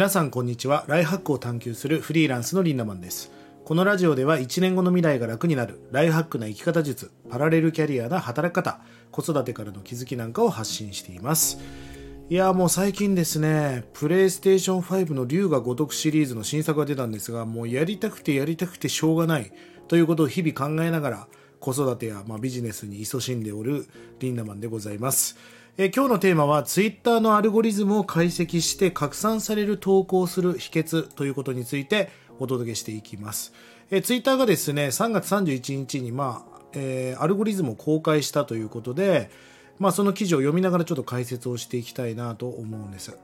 皆さんこんにちは。ライハックを探求するフリーランスのリンダマンです。このラジオでは1年後の未来が楽になる。ライフハックな生き方術。パラレルキャリアな働き方。子育てからの気づきなんかを発信しています。いやもう最近ですね。プレイステーション5の龍が如くシリーズの新作が出たんですがもうやりたくてやりたくてしょうがない。ということを日々考えながら子育てや、まあ、ビジネスに勤しんでおるリンダマンでございます。今日のテーマはツイッターのアルゴリズムを解析して拡散される投稿する秘訣ということについてお届けしていきます。えー、ツイッターがですね、3月31日に、まあえー、アルゴリズムを公開したということで、まあ、その記事を読みながらちょっと解説をしていきたいなと思うんです。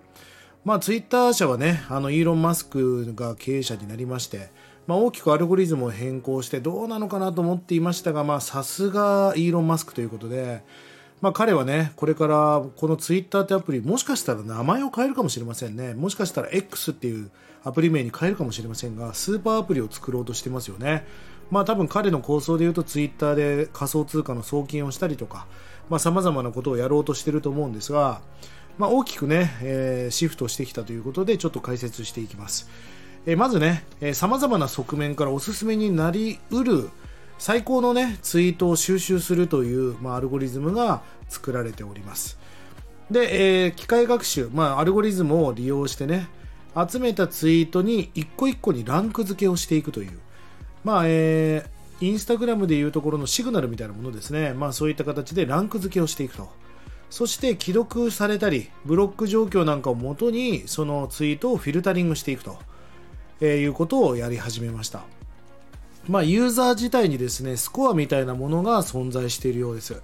まあ、ツイッター社はね、あのイーロン・マスクが経営者になりまして、まあ、大きくアルゴリズムを変更してどうなのかなと思っていましたが、さすがイーロン・マスクということで、まあ、彼はね、これからこのツイッターってアプリ、もしかしたら名前を変えるかもしれませんね。もしかしたら X っていうアプリ名に変えるかもしれませんが、スーパーアプリを作ろうとしてますよね。まあ多分彼の構想で言うとツイッターで仮想通貨の送金をしたりとか、まあ様々なことをやろうとしてると思うんですが、まあ大きくね、えー、シフトしてきたということでちょっと解説していきます。えー、まずね、えー、様々な側面からおすすめになりうる最高のね、ツイートを収集するという、まあ、アルゴリズムが作られております。で、えー、機械学習、まあ、アルゴリズムを利用してね、集めたツイートに一個一個にランク付けをしていくという、まあ、えー、インスタグラムでいうところのシグナルみたいなものですね。まあ、そういった形でランク付けをしていくと。そして既読されたり、ブロック状況なんかをもとに、そのツイートをフィルタリングしていくと、えー、いうことをやり始めました。まあ、ユーザー自体にですね、スコアみたいなものが存在しているようです。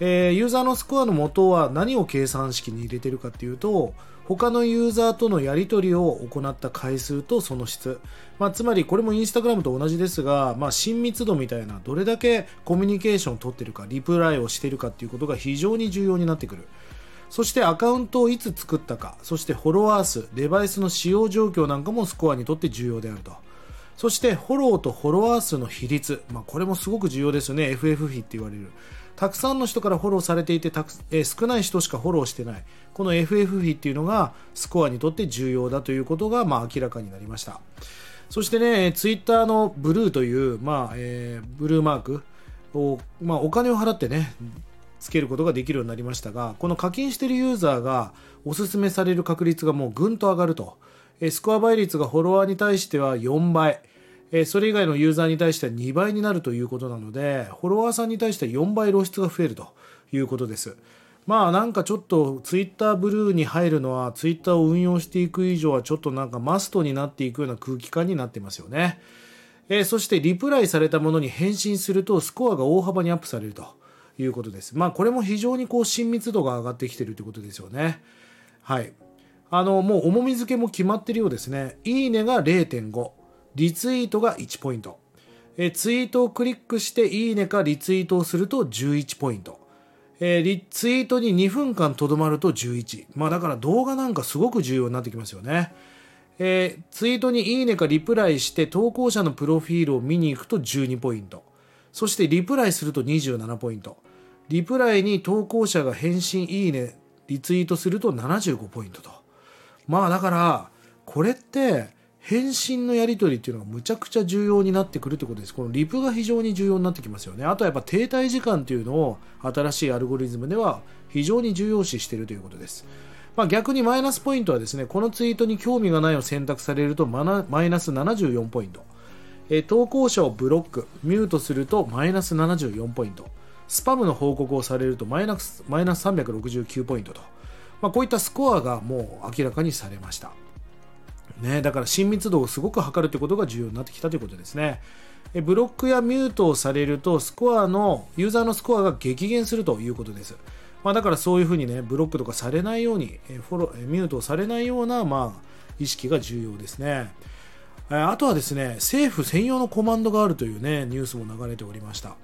えー、ユーザーのスコアの元は何を計算式に入れてるかっていうと、他のユーザーとのやり取りを行った回数とその質。まあ、つまりこれもインスタグラムと同じですが、まあ、親密度みたいな、どれだけコミュニケーションを取っているか、リプライをしているかっていうことが非常に重要になってくる。そしてアカウントをいつ作ったか、そしてフォロワー数、デバイスの使用状況なんかもスコアにとって重要であると。そしてフォローとフォロワー数の比率、まあ、これもすごく重要ですよね。FF 比って言われる。たくさんの人からフォローされていてたく、え、少ない人しかフォローしてない。この FF 比っていうのがスコアにとって重要だということが、まあ、明らかになりました。そしてねツイッターのブルーという、まあえー、ブルーマークを、まあ、お金を払ってねつけることができるようになりましたがこの課金しているユーザーがおすすめされる確率がもうぐんと上がると。スコア倍率がフォロワーに対しては4倍、それ以外のユーザーに対しては2倍になるということなので、フォロワーさんに対しては4倍露出が増えるということです。まあなんかちょっとツイッターブルーに入るのはツイッターを運用していく以上はちょっとなんかマストになっていくような空気感になってますよね。えー、そしてリプライされたものに返信するとスコアが大幅にアップされるということです。まあこれも非常にこう親密度が上がってきてるということですよね。はい。あの、もう重み付けも決まってるようですね。いいねが0.5、リツイートが1ポイント。えツイートをクリックしていいねかリツイートをすると11ポイント。え、リツイートに2分間とどまると11。まあだから動画なんかすごく重要になってきますよね。えー、ツイートにいいねかリプライして投稿者のプロフィールを見に行くと12ポイント。そしてリプライすると27ポイント。リプライに投稿者が返信いいね、リツイートすると75ポイントと。まあだからこれって返信のやり取りっていうのがむちゃくちゃ重要になってくるってことです。このリプが非常に重要になってきますよね。あとはやっぱ停滞時間っていうのを新しいアルゴリズムでは非常に重要視しているということです。まあ、逆にマイナスポイントはですね、このツイートに興味がないを選択されるとマイナス74ポイント。え投稿者をブロック、ミュートするとマイナス74ポイント。スパムの報告をされるとマイナスマイナス369ポイントと。まあ、こういったスコアがもう明らかにされました。ね、だから親密度をすごく測るということが重要になってきたということですね。ブロックやミュートをされると、スコアの、ユーザーのスコアが激減するということです。まあ、だからそういうふうにね、ブロックとかされないように、フォロミュートをされないような、まあ、意識が重要ですね。あとはですね、政府専用のコマンドがあるというね、ニュースも流れておりました。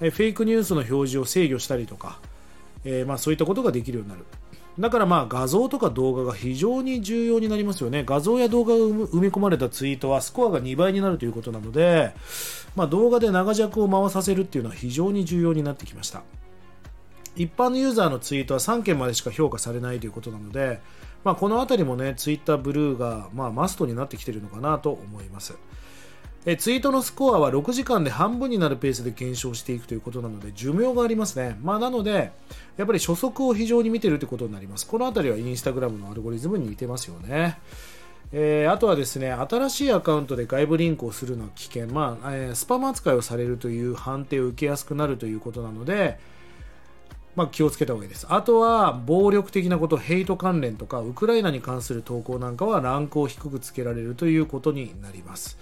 フェイクニュースの表示を制御したりとか、えー、まあそういったことができるようになる。だからまあ画像とか動画が非常に重要になりますよね。画像や動画が埋め込まれたツイートはスコアが2倍になるということなので、まあ、動画で長尺を回させるっていうのは非常に重要になってきました。一般のユーザーのツイートは3件までしか評価されないということなので、まあ、この辺りもね、ツイッターブルーが、まあ、マストになってきているのかなと思います。えツイートのスコアは6時間で半分になるペースで減少していくということなので寿命がありますね、まあ、なのでやっぱり初速を非常に見てるということになります。この辺りはインスタグラムのアルゴリズムに似てますよね。えー、あとはですね新しいアカウントで外部リンクをするのは危険、まあえー、スパム扱いをされるという判定を受けやすくなるということなので、まあ、気をつけた方がいいです。あとは暴力的なことヘイト関連とかウクライナに関する投稿なんかはランクを低くつけられるということになります。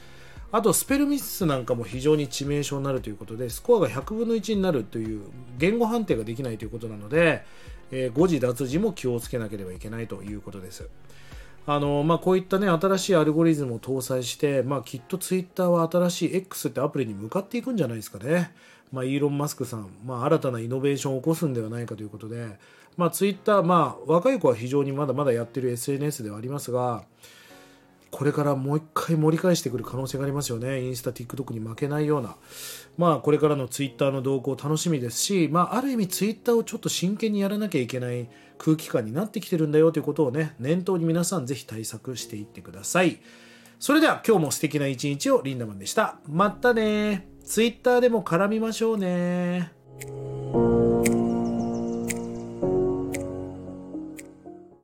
あとスペルミスなんかも非常に致命傷になるということでスコアが100分の1になるという言語判定ができないということなので、えー、誤字脱字も気をつけなければいけないということですあのまあ、こういった、ね、新しいアルゴリズムを搭載して、まあ、きっとツイッターは新しい X ってアプリに向かっていくんじゃないですかね。まあ、イーロン・マスクさん、まあ、新たなイノベーションを起こすんではないかということで、まあ、ツイッター、まあ、若い子は非常にまだまだやってる SNS ではありますが、これからもう一回盛り返してくる可能性がありますよね。インスタ、TikTok に負けないような。まあ、これからのツイッターの動向楽しみですし、まあ、ある意味ツイッターをちょっと真剣にやらなきゃいけない空気感になってきてるんだよということをね、念頭に皆さんぜひ対策していってください。それでは今日も素敵な一日をリンダマンでした。またねツイッターでも絡みましょうね